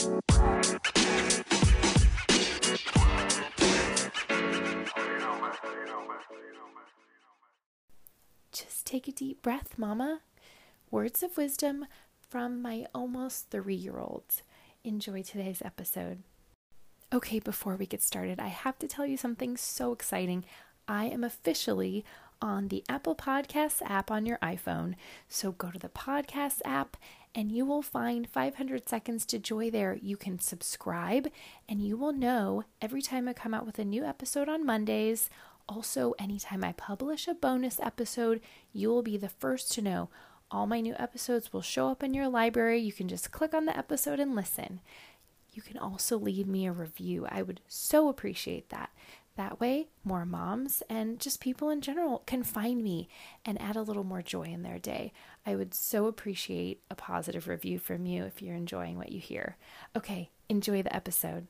Just take a deep breath, Mama. Words of wisdom from my almost three year old. Enjoy today's episode. Okay, before we get started, I have to tell you something so exciting. I am officially on the Apple Podcasts app on your iPhone. So go to the Podcasts app and you will find 500 Seconds to Joy there. You can subscribe and you will know every time I come out with a new episode on Mondays. Also, anytime I publish a bonus episode, you will be the first to know. All my new episodes will show up in your library. You can just click on the episode and listen. You can also leave me a review. I would so appreciate that. That way, more moms and just people in general can find me and add a little more joy in their day. I would so appreciate a positive review from you if you're enjoying what you hear. Okay, enjoy the episode.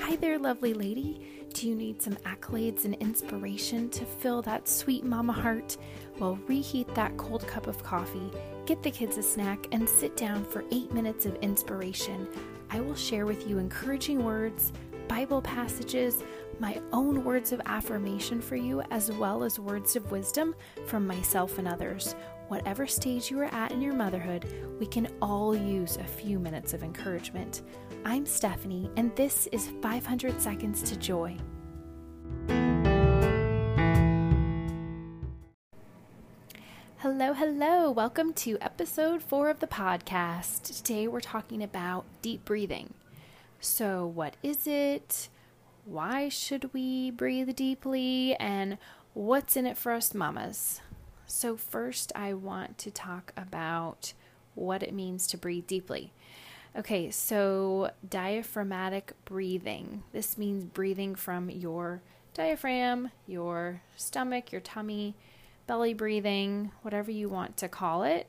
Hi there, lovely lady. Do you need some accolades and inspiration to fill that sweet mama heart? Well, reheat that cold cup of coffee, get the kids a snack, and sit down for eight minutes of inspiration. I will share with you encouraging words, Bible passages, my own words of affirmation for you, as well as words of wisdom from myself and others. Whatever stage you are at in your motherhood, we can all use a few minutes of encouragement. I'm Stephanie, and this is 500 Seconds to Joy. Hello, hello. Welcome to episode four of the podcast. Today we're talking about deep breathing. So, what is it? Why should we breathe deeply? And what's in it for us mamas? So, first, I want to talk about what it means to breathe deeply. Okay, so diaphragmatic breathing. This means breathing from your diaphragm, your stomach, your tummy, belly breathing, whatever you want to call it.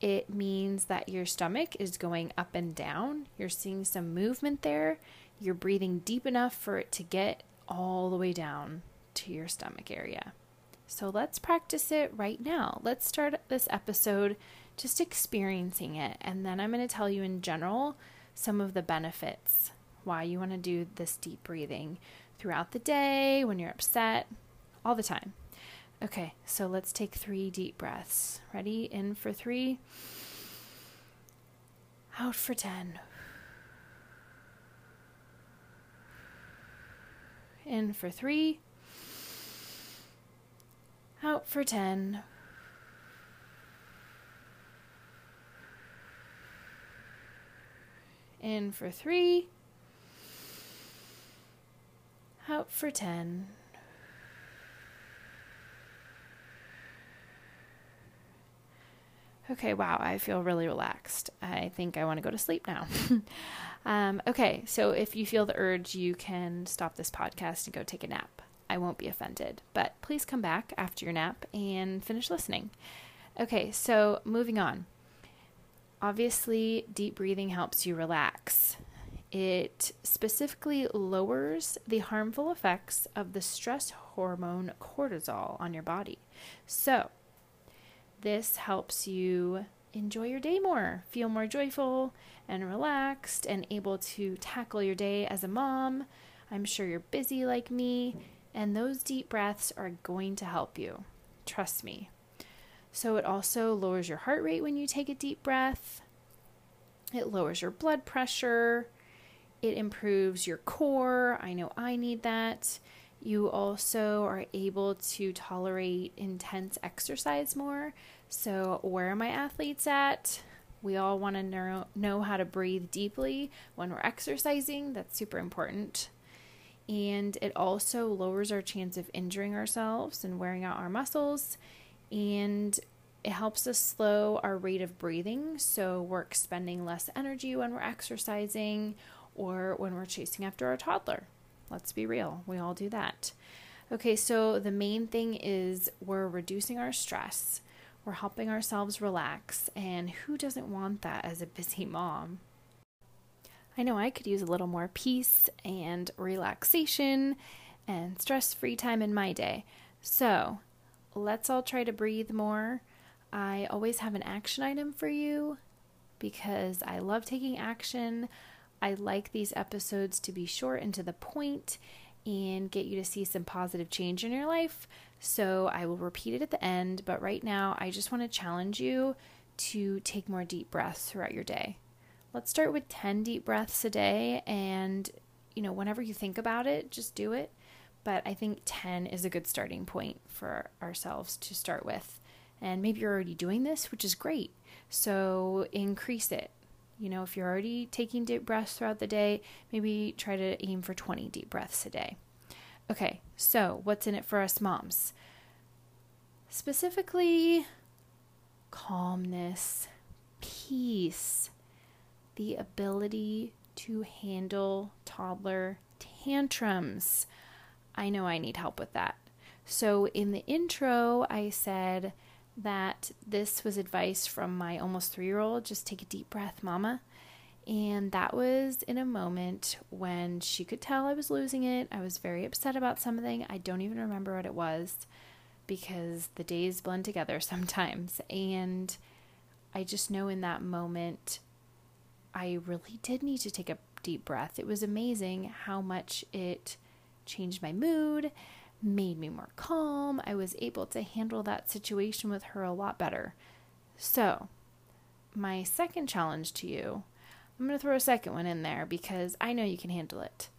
It means that your stomach is going up and down. You're seeing some movement there. You're breathing deep enough for it to get all the way down to your stomach area. So let's practice it right now. Let's start this episode just experiencing it. And then I'm going to tell you in general some of the benefits why you want to do this deep breathing throughout the day, when you're upset, all the time. Okay, so let's take three deep breaths. Ready? In for three, out for 10. In for three, out for 10. In for three. Out for 10. Okay, wow, I feel really relaxed. I think I want to go to sleep now. um, okay, so if you feel the urge, you can stop this podcast and go take a nap. I won't be offended, but please come back after your nap and finish listening. Okay, so moving on. Obviously, deep breathing helps you relax. It specifically lowers the harmful effects of the stress hormone cortisol on your body. So, this helps you enjoy your day more, feel more joyful and relaxed, and able to tackle your day as a mom. I'm sure you're busy like me, and those deep breaths are going to help you. Trust me. So, it also lowers your heart rate when you take a deep breath. It lowers your blood pressure. It improves your core. I know I need that. You also are able to tolerate intense exercise more. So, where are my athletes at? We all want to know, know how to breathe deeply when we're exercising. That's super important and it also lowers our chance of injuring ourselves and wearing out our muscles. And it helps us slow our rate of breathing. So we're expending less energy when we're exercising or when we're chasing after our toddler. Let's be real we all do that. Okay so the main thing is we're reducing our stress. We're helping ourselves relax. And who doesn't want that as a busy mom I know I could use a little more peace and relaxation and stress free time in my day. So let's all try to breathe more. I always have an action item for you because I love taking action. I like these episodes to be short and to the point and get you to see some positive change in your life. So I will repeat it at the end, but right now I just want to challenge you to take more deep breaths throughout your day. Let's start with 10 deep breaths a day and you know, whenever you think about it, just do it. But I think 10 is a good starting point for ourselves to start with. And maybe you're already doing this, which is great. So increase it. You know, if you're already taking deep breaths throughout the day, maybe try to aim for 20 deep breaths a day. Okay, so what's in it for us moms? Specifically, calmness, peace, the ability to handle toddler tantrums. I know I need help with that. So, in the intro, I said that this was advice from my almost three year old just take a deep breath, mama. And that was in a moment when she could tell I was losing it. I was very upset about something. I don't even remember what it was because the days blend together sometimes. And I just know in that moment, I really did need to take a deep breath. It was amazing how much it changed my mood, made me more calm. I was able to handle that situation with her a lot better. So, my second challenge to you, I'm going to throw a second one in there because I know you can handle it.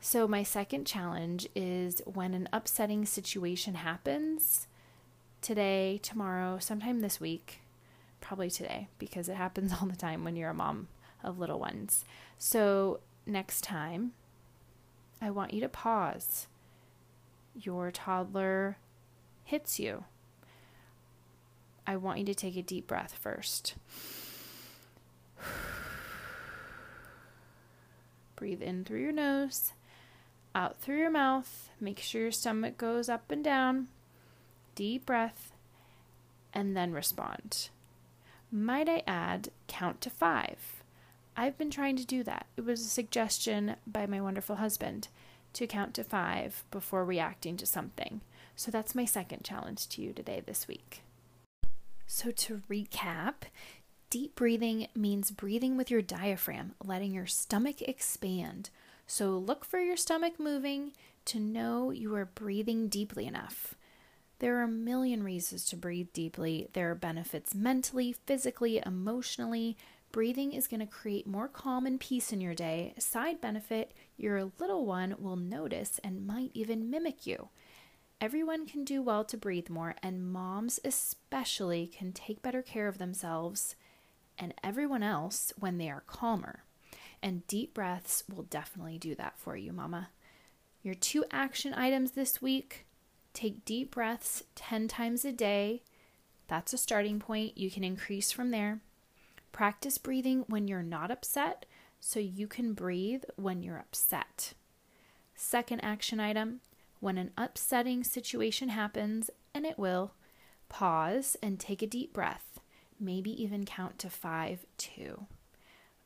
So, my second challenge is when an upsetting situation happens today, tomorrow, sometime this week, probably today because it happens all the time when you're a mom of little ones. So, next time, I want you to pause. Your toddler hits you. I want you to take a deep breath first. Breathe in through your nose, out through your mouth. Make sure your stomach goes up and down. Deep breath, and then respond. Might I add, count to five. I've been trying to do that. It was a suggestion by my wonderful husband to count to five before reacting to something. So that's my second challenge to you today, this week. So, to recap, deep breathing means breathing with your diaphragm, letting your stomach expand. So, look for your stomach moving to know you are breathing deeply enough. There are a million reasons to breathe deeply. There are benefits mentally, physically, emotionally. Breathing is going to create more calm and peace in your day. Side benefit, your little one will notice and might even mimic you. Everyone can do well to breathe more, and moms especially can take better care of themselves and everyone else when they are calmer. And deep breaths will definitely do that for you, mama. Your two action items this week take deep breaths 10 times a day. That's a starting point. You can increase from there. Practice breathing when you're not upset so you can breathe when you're upset. Second action item when an upsetting situation happens, and it will, pause and take a deep breath. Maybe even count to five, too.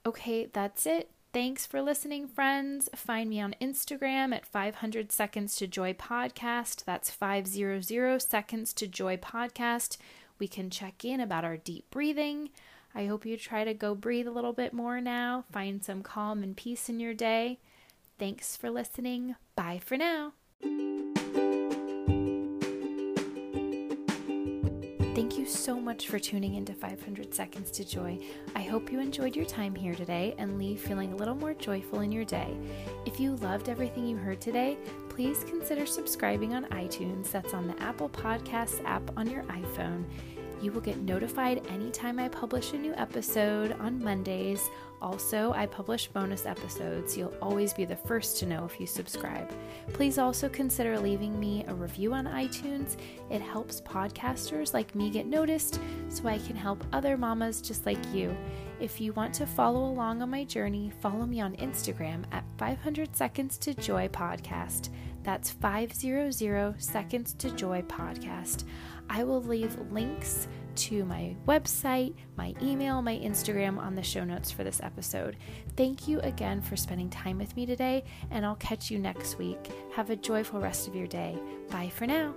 Okay, that's it. Thanks for listening, friends. Find me on Instagram at 500 Seconds to Joy Podcast. That's 500 Seconds to Joy Podcast. We can check in about our deep breathing, I hope you try to go breathe a little bit more now, find some calm and peace in your day. Thanks for listening. Bye for now. Thank you so much for tuning into 500 Seconds to Joy. I hope you enjoyed your time here today and leave feeling a little more joyful in your day. If you loved everything you heard today, please consider subscribing on iTunes. That's on the Apple Podcasts app on your iPhone. You will get notified anytime I publish a new episode on Mondays. Also, I publish bonus episodes. You'll always be the first to know if you subscribe. Please also consider leaving me a review on iTunes. It helps podcasters like me get noticed so I can help other mamas just like you. If you want to follow along on my journey, follow me on Instagram at 500 Seconds to Joy Podcast. That's 500 Seconds to Joy Podcast. I will leave links to my website, my email, my Instagram on the show notes for this episode. Thank you again for spending time with me today, and I'll catch you next week. Have a joyful rest of your day. Bye for now.